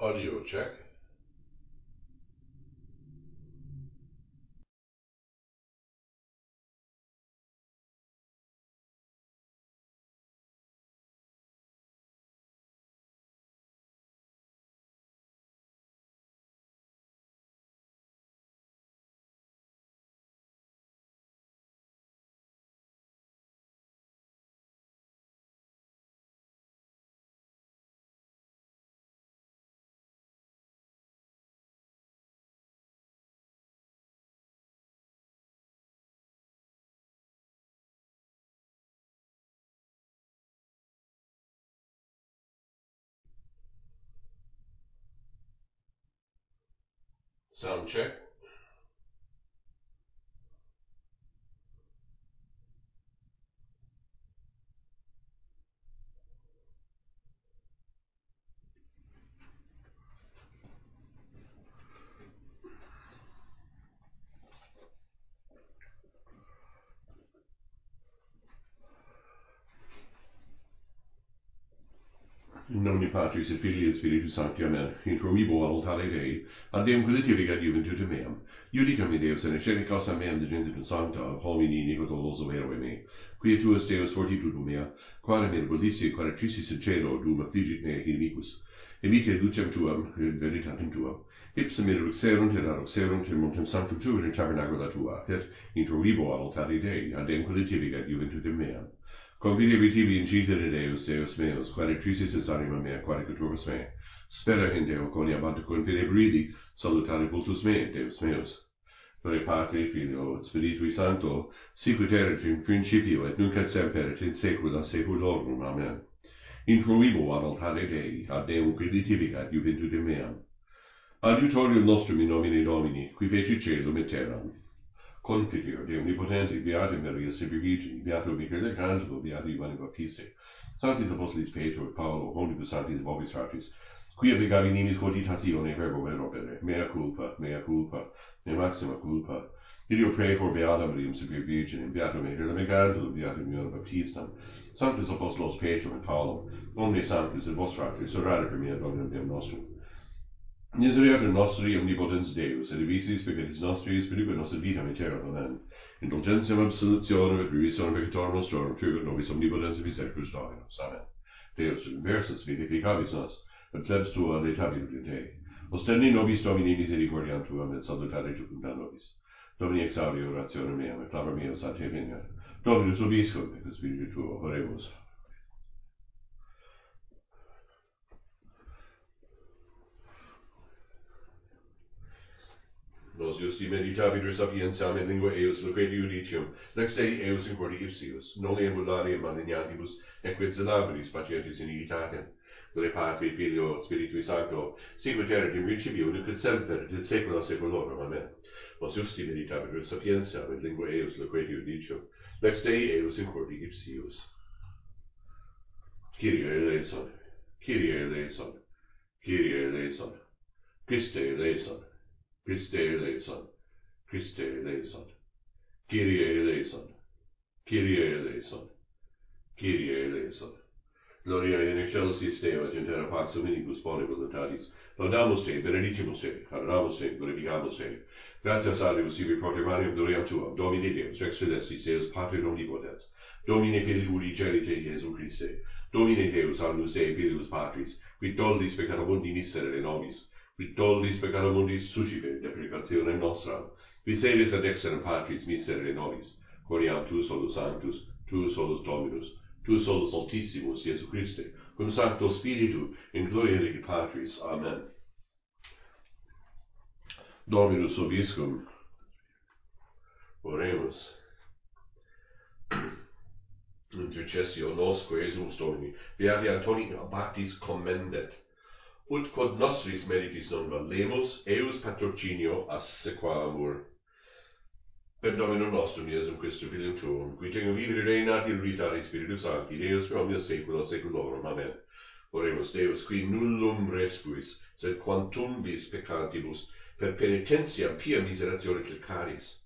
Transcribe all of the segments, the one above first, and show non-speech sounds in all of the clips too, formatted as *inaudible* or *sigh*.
Audio check. Sound check. In nomine Patris et Filii et Spiritus Sancti. Amen. Intro mibo altare Dei, ad Deum quilitivigat juventutem meam. Judicam me Deus in ecenicas a meam de gentitum sancta, homini nicotolos overo me. Quia tuus Deus fortitudo mea, quare me volici quaratricis in cielo dum affligit me inimicus. Emite lucem tuam, veritatem tuam. Ipsum in ruxerunt et aruxerunt in montem sanctum tuum in tabernacula tua, et intro vivo altare Dei, ad Deum quilitivigat juventutem meam. Convide vitili incitere Deus, Deus meus, quare crisis anima mea, quare culturis mea. Spera in Deo, coni abante confide bridi, salutare vultus mea, Deus meus. Dore Patri, Filio, et Spiritui Sancto, sicut erat in principio, et nunc et semper, et in saecula saeculorum. Amen. Influibo ad altare Dei, ad Deum creditivi, ad meam. Adiutorium nostrum in nomine Domini, qui feci celum et terram configure de omnipotenti Beata Maria Sibirigi, Beato Michelangelo, Beato Ivane Baptiste, Sanctis Apostolis Petro et Paolo, omnibus Sanctis vobis fratis, quia begavi nimis cogitatione verbo eropere, mea culpa, mea culpa, mea maxima culpa, Id pray for Beata Mariam Severe Virgin, and Beata Maria Megardo, Beata Miola Baptistam, Sanctus Apostolos Petrum et Paulum, Omne Sanctus et Vostractus, orare per mea Dominum Deum Nostrum. Misereatur nostri omnipotens Deus, et visis peccatis nostris, perique nostra et vitam aeternam. Amen. Indulgentiam absolutione, et remissionem peccatorum nostrum, tribuit nobis omnipotens et visecrius Dominus. Amen. Deus universus vivificabis nos, et plebs tua letabitur in te. Ostendi nobis Domini misericordiam tuam, et salutare cum nobis. Domini exaudi orationem meam, et clamor meam sante veniat. Dominus obiscum, et spiritu tuo, oremus. nos justi meditabitur sapientiam in lingua eius loquedi judicium, lex Dei eius in cordi ipsius, noli ambularium malignantibus, equid zelabilis pacientis in igitate, quale Patri, Filio, Spiritui Sancto, sequiter in ricibio, nucid semper, et saecula saeculorum, Amen. Nos justi meditabitur sapientiam in lingua eius loquedi judicium, lex Dei eius in cordi ipsius. Kyrie eleison, Kyrie eleison, Kyrie eleison, Christe eleison, Christe eleison, Christe eleison, Kyrie eleison, Kyrie eleison, Kyrie eleison. Gloria in excelsis Deo et in terra pax hominibus boni voluntatis. Laudamus te, benedicimus te, adoramus te, glorificamus te. Gratias a Deus ibi proclamarium gloria tuam, Domine Deus, ex fidestis Deus, Pater omnipotens, Domine Filii Genite Iesu Christe, Domine Deus annus Dei Filius Patris, qui dolis peccata mundi miserere nobis, qui tollis peccata mundi suscipe deprecazione nostra, qui sedis ad exter patris miserere nobis, coriam tu solus sanctus, tu solus dominus, tu solus altissimus, Iesu Christe, cum sancto spiritu, in gloria de patris, Amen. Dominus obiscum, oremus, *clears throat* intercessio nos, quaesum domini, beati Antoni Abatis commendet, ut quod nostris meritis non valemus, eus patrocinio assequamur. Per domino nostrum Iesum Christum Filium Tuum, qui tecum vivere regnat in in Spiritus Sancti, Deus per omnia saecula saeculorum. Amen. Oremus Deus, qui nullum respuis, sed quantum vis peccantibus, per penitentia pia miseratione clicaris.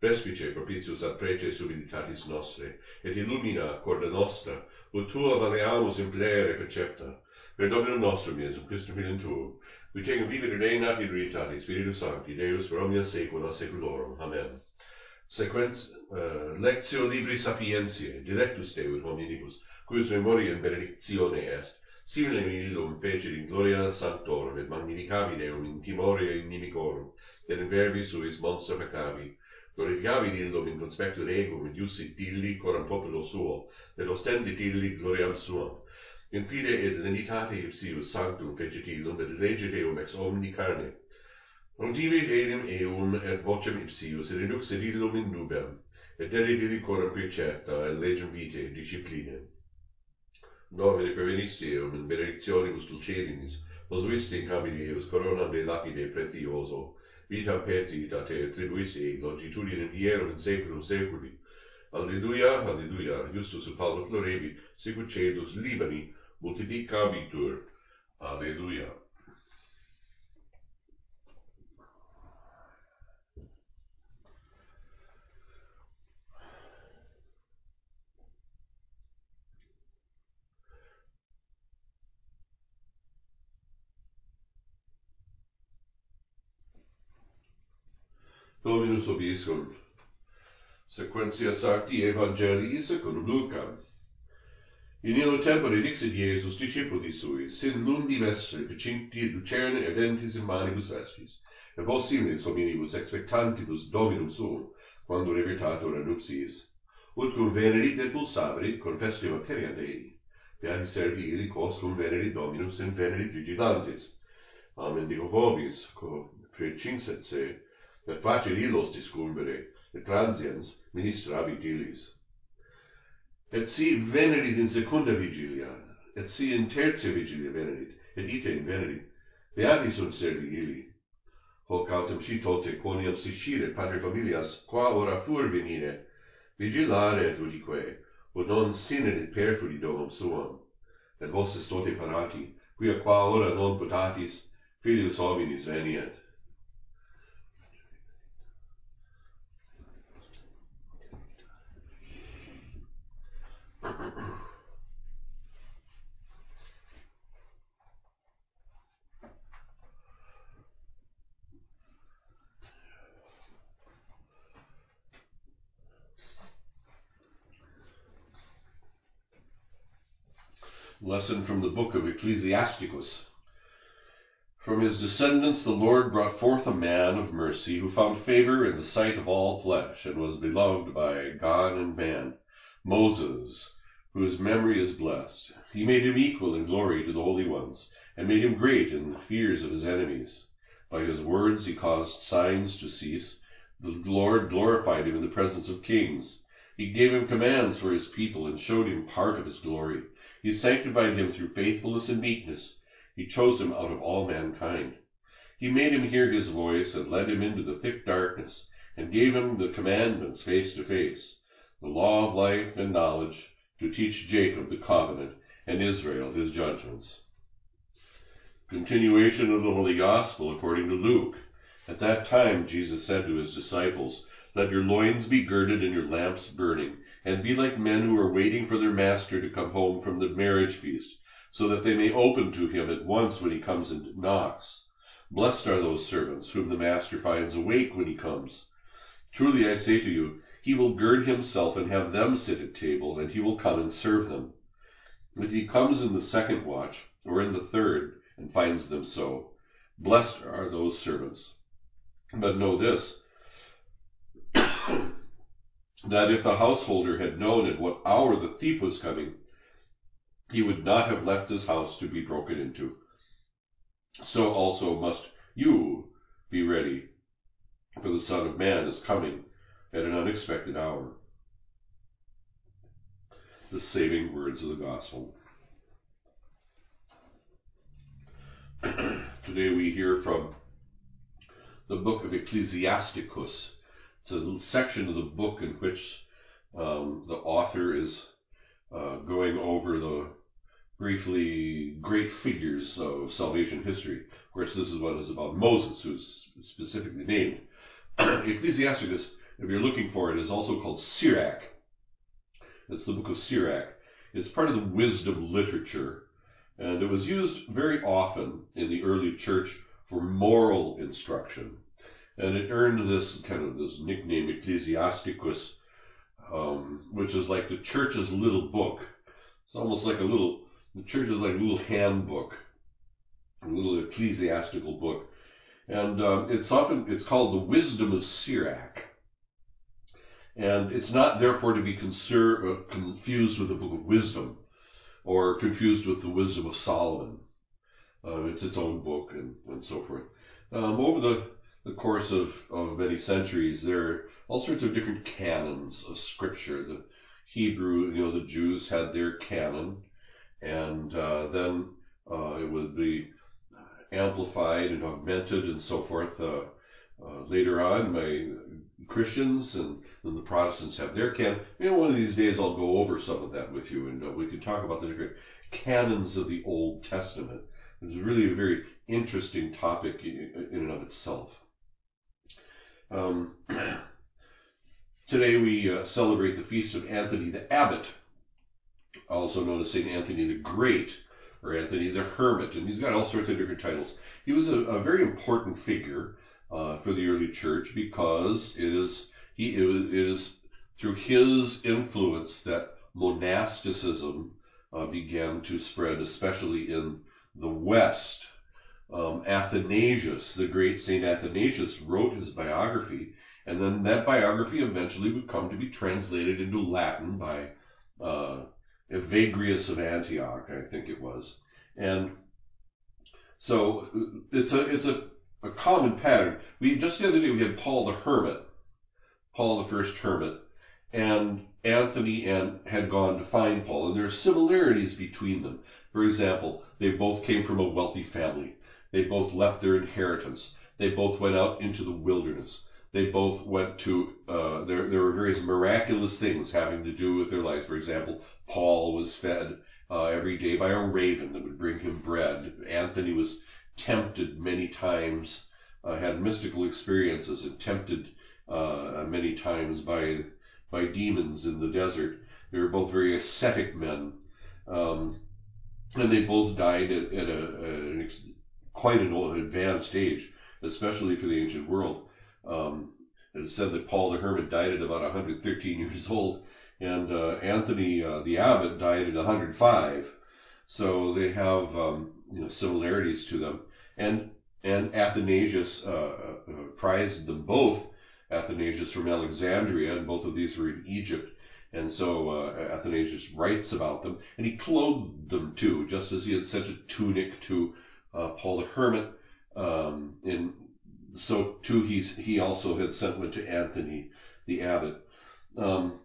Respice propitius ad prece subiditatis nostre, et illumina corda nostra, ut tua valeamus in plere percepta, Per Dominum nostrum Iesum Christum filium tuum, qui tecum vivit et nati veritati, Spiritus Sancti, Deus per omnia saecula saeculorum. Amen. Sequens uh, lectio libri sapientiae directus Deus hominibus, cuius memoriam benedictione est. simile illum fecit in gloria sanctorum et magnificavi Deum in timoria inimicorum, et in verbi suis monster peccavi. Glorificavi illum in conspectu regum et iusit illi coram populo suo, et ostendit illi gloriam suam in fide et venitate ipsius sanctum vegetilum et legit eum ex omni carne. Rotivit enim eum et vocem ipsius reduxit illum in nubem, et derit illi coram precepta et legem vitae discipline. Domine prevenisti eum in benedictionibus dulcelinis, posuisti in camini eus coronam de lapide pretioso, vitam pecit a te tribuisi ei longitudinem hierum in seculum seculi. Alleluia, alleluia, justus ut palmo florebi, sicut cedus libani, multiplicabitur. Alleluia. Dominus obiscum. Sequentia Sancti Evangelii secundum Lucam. In illo tempore dixit Iesus discipuli sui, sin lundi vestre pecinti lucerne eventis in manibus vestris, et vos similix hominibus expectantibus Dominum suum, quando revertator a nuptiis, ut cum venerit et pulsavit confessio materia Dei. Beati servi ili quos cum venerit dominus in venerit vigilantis. Amen digo vobis, quo precinset se, et facit illos discumbere, et transiens ministrabit illis. Et si venerit in secunda vigilia, et si in tertia vigilia venerit, et item venerit, beati sunt servi illi. Hoc autem citote quoniam sicire pater familias, qua ora oratur venire, vigilare et udique, ut non sinedit perfuri domum suam. Et vos estote parati, quia qua ora non potatis, filius hominis veniet. Ecclesiasticus. From his descendants the Lord brought forth a man of mercy who found favor in the sight of all flesh and was beloved by God and man, Moses, whose memory is blessed. He made him equal in glory to the holy ones, and made him great in the fears of his enemies. By his words he caused signs to cease. The Lord glorified him in the presence of kings. He gave him commands for his people and showed him part of his glory. He sanctified him through faithfulness and meekness. He chose him out of all mankind. He made him hear his voice and led him into the thick darkness and gave him the commandments face to face, the law of life and knowledge to teach Jacob the covenant and Israel his judgments. Continuation of the Holy Gospel according to Luke. At that time Jesus said to his disciples, Let your loins be girded and your lamps burning and be like men who are waiting for their master to come home from the marriage feast, so that they may open to him at once when he comes and knocks. Blessed are those servants whom the master finds awake when he comes. Truly I say to you, he will gird himself and have them sit at table, and he will come and serve them. If he comes in the second watch, or in the third, and finds them so, blessed are those servants. But know this, that if the householder had known at what hour the thief was coming, he would not have left his house to be broken into. So also must you be ready, for the Son of Man is coming at an unexpected hour. The saving words of the gospel. *clears throat* Today we hear from the book of Ecclesiasticus. It's a section of the book in which um, the author is uh, going over the briefly great figures of salvation history. Of course, this is what is about Moses, who's specifically named. *clears throat* Ecclesiasticus, if you're looking for it, is also called Sirach. It's the book of Sirach. It's part of the wisdom literature And it was used very often in the early church for moral instruction. And it earned this kind of this nickname, Ecclesiasticus, um, which is like the church's little book. It's almost like a little, the church is like a little handbook, a little ecclesiastical book. And uh, it's often, it's called the Wisdom of Sirach. And it's not therefore to be conser- uh, confused with the Book of Wisdom or confused with the Wisdom of Solomon. Uh, it's its own book and, and so forth. Um, over the, the course of, of many centuries, there are all sorts of different canons of Scripture. The Hebrew, you know, the Jews had their canon, and uh, then uh, it would be amplified and augmented and so forth uh, uh, later on by Christians, and then the Protestants have their canon. You know, one of these days I'll go over some of that with you, and uh, we can talk about the different canons of the Old Testament. It's really a very interesting topic in and of itself. Um, today we uh, celebrate the feast of Anthony the Abbot, also known as St. Anthony the Great or Anthony the Hermit, and he's got all sorts of different titles. He was a, a very important figure uh, for the early church because it is he it is through his influence that monasticism uh, began to spread, especially in the West. Um, Athanasius, the great Saint Athanasius, wrote his biography, and then that biography eventually would come to be translated into Latin by uh, Evagrius of Antioch, I think it was. And so it's a it's a, a common pattern. We just the other day we had Paul the Hermit, Paul the first hermit, and Anthony and had gone to find Paul, and there are similarities between them. For example, they both came from a wealthy family. They both left their inheritance. They both went out into the wilderness. They both went to, uh, there, there were various miraculous things having to do with their lives. For example, Paul was fed uh, every day by a raven that would bring him bread. Anthony was tempted many times, uh, had mystical experiences, and tempted uh, many times by by demons in the desert. They were both very ascetic men, um, and they both died at, at a, an ex, quite an advanced age, especially for the ancient world. Um, it is said that Paul the Hermit died at about 113 years old, and uh, Anthony uh, the Abbot died at 105. So they have um, you know, similarities to them, and and Athanasius uh, uh prized them both. Athanasius from Alexandria, and both of these were in Egypt. And so uh, Athanasius writes about them, and he clothed them too, just as he had sent a tunic to uh, Paul the Hermit. Um, in so too he he also had sent one to Anthony the abbot. Um,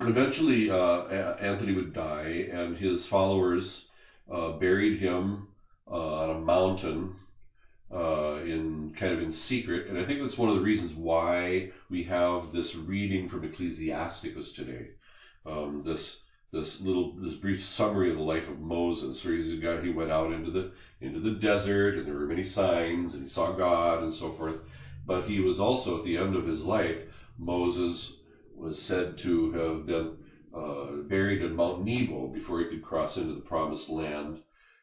eventually, uh, Anthony would die, and his followers uh, buried him uh, on a mountain uh, in kind of in secret. And I think that's one of the reasons why we have this reading from Ecclesiasticus today. Um, this this little this brief summary of the life of Moses, where he's a guy he went out into the into the desert and there were many signs and he saw God and so forth. But he was also at the end of his life, Moses was said to have been uh, buried in Mount Nebo before he could cross into the promised land,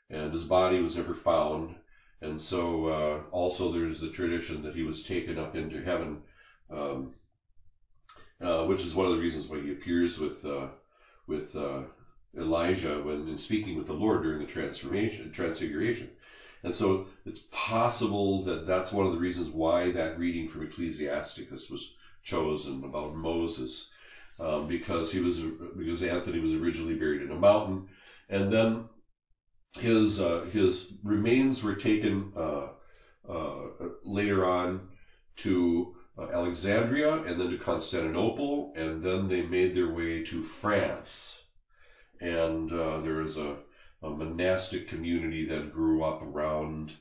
and his body was never found. And so uh, also there's the tradition that he was taken up into heaven, um, uh, which is one of the reasons why he appears with uh, with uh, Elijah when speaking with the Lord during the transformation, transfiguration. And so it's possible that that's one of the reasons why that reading from Ecclesiasticus was chosen about Moses, um, because he was because Anthony was originally buried in a mountain, and then his uh, his remains were taken uh, uh, later on to Alexandria and then to Constantinople, and then they made their way to France. And uh, there was a, a, monastic community that grew up around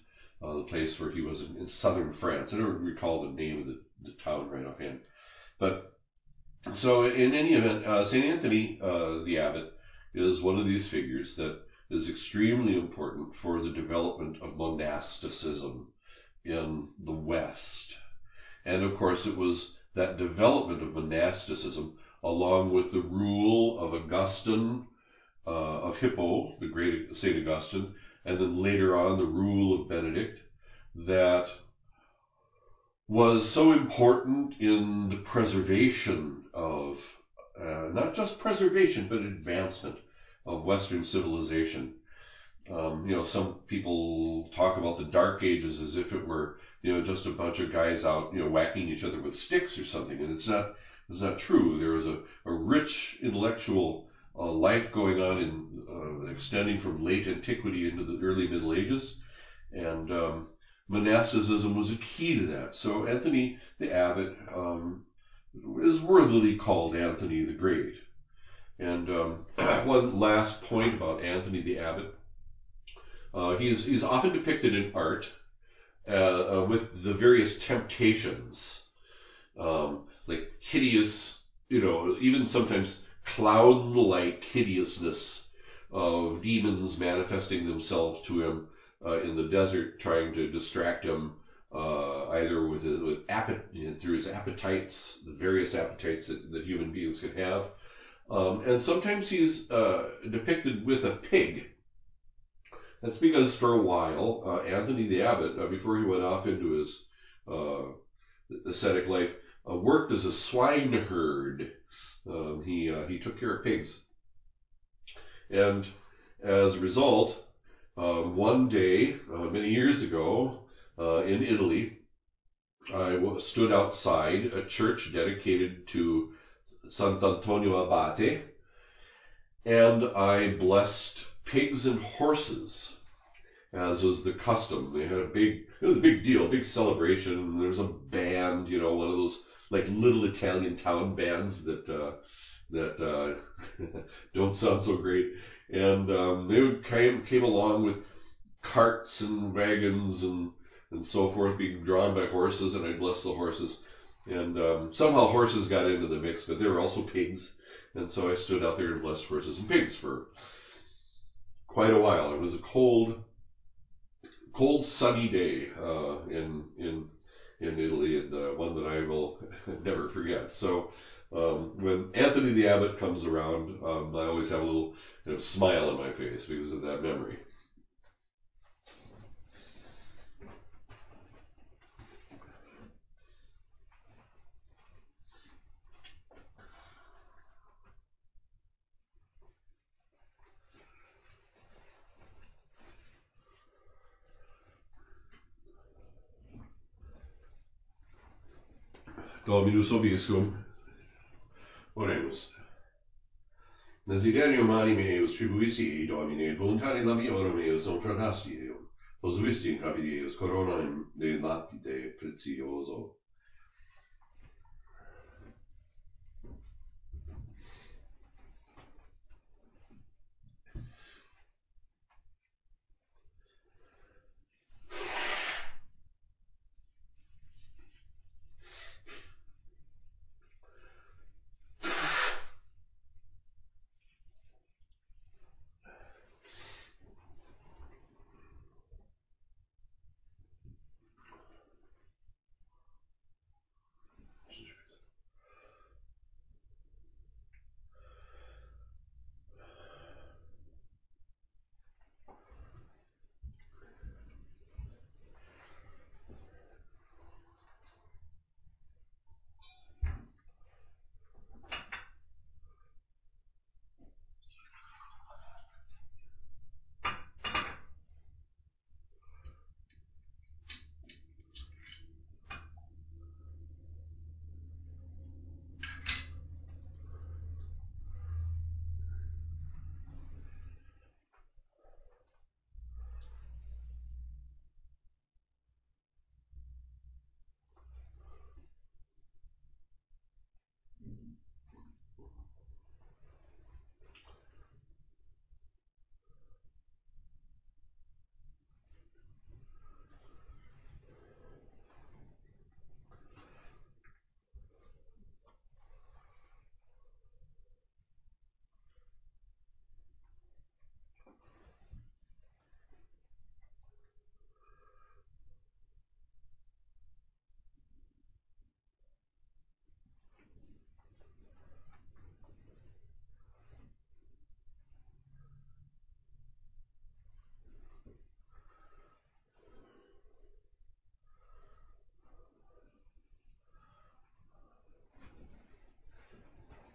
uh, the place where he was in, in, southern France. I don't recall the name of the, the town right offhand. But so, in any event, St. Anthony the Abbot is one of these figures that is extremely important for the development of monasticism in the West. And of course, it was that development of monasticism, along with the rule of Augustine uh, of Hippo, the great St. Augustine, and then later on the rule of Benedict, that was so important in the preservation of, uh, not just preservation, but advancement of Western civilization. Um, you know, some people talk about the Dark Ages as if it were, you know, just a bunch of guys out, you know, whacking each other with sticks or something, and it's not. It's not true. There was a, a rich intellectual uh, life going on in uh, extending from late antiquity into the early Middle Ages, and um, monasticism was a key to that. So Anthony the Abbot um, is worthily called Anthony the Great. And um, *clears throat* one last point about Anthony the Abbot. Uh, he's, he's often depicted in art uh, uh, with the various temptations, um, like hideous, you know, even sometimes cloud-like hideousness of demons manifesting themselves to him uh, in the desert, trying to distract him uh, either with with appet- through his appetites, the various appetites that, that human beings can have, um, and sometimes he's uh, depicted with a pig. That's because for a while, uh, Anthony the Abbot, uh, before he went off into his uh, ascetic life, worked as a swineherd. Um, he he took care of pigs, and as a result, uh, one day, uh, many years ago, uh, in Italy, I stood outside a church dedicated to Sant'Antonio Abate, and I blessed pigs and horses, as was the custom. They had a big, *laughs* it was a big deal, a big celebration. There was a band, you know, one of those like little Italian town bands that uh, that uh, *laughs* don't sound so great. And um, they would came came along with carts and wagons and and so forth, being drawn by horses, and I blessed the horses. And um, somehow horses got into the mix, but there were also pigs, and so I stood out there and blessed horses and pigs for quite a while. It was a cold, cold, sunny day uh, in in in Italy, and uh, one that I will *laughs* never forget. So um, when Anthony the Abbot comes around, um, I always have a little you know, smile on my face because of that memory. Dominus obiscum. Oremus. Desiderium animi eius tribuisi, Domine, et voluntari labiorum eius non fracassi eum, posuisti in capit eius coronaem de lapide precioso.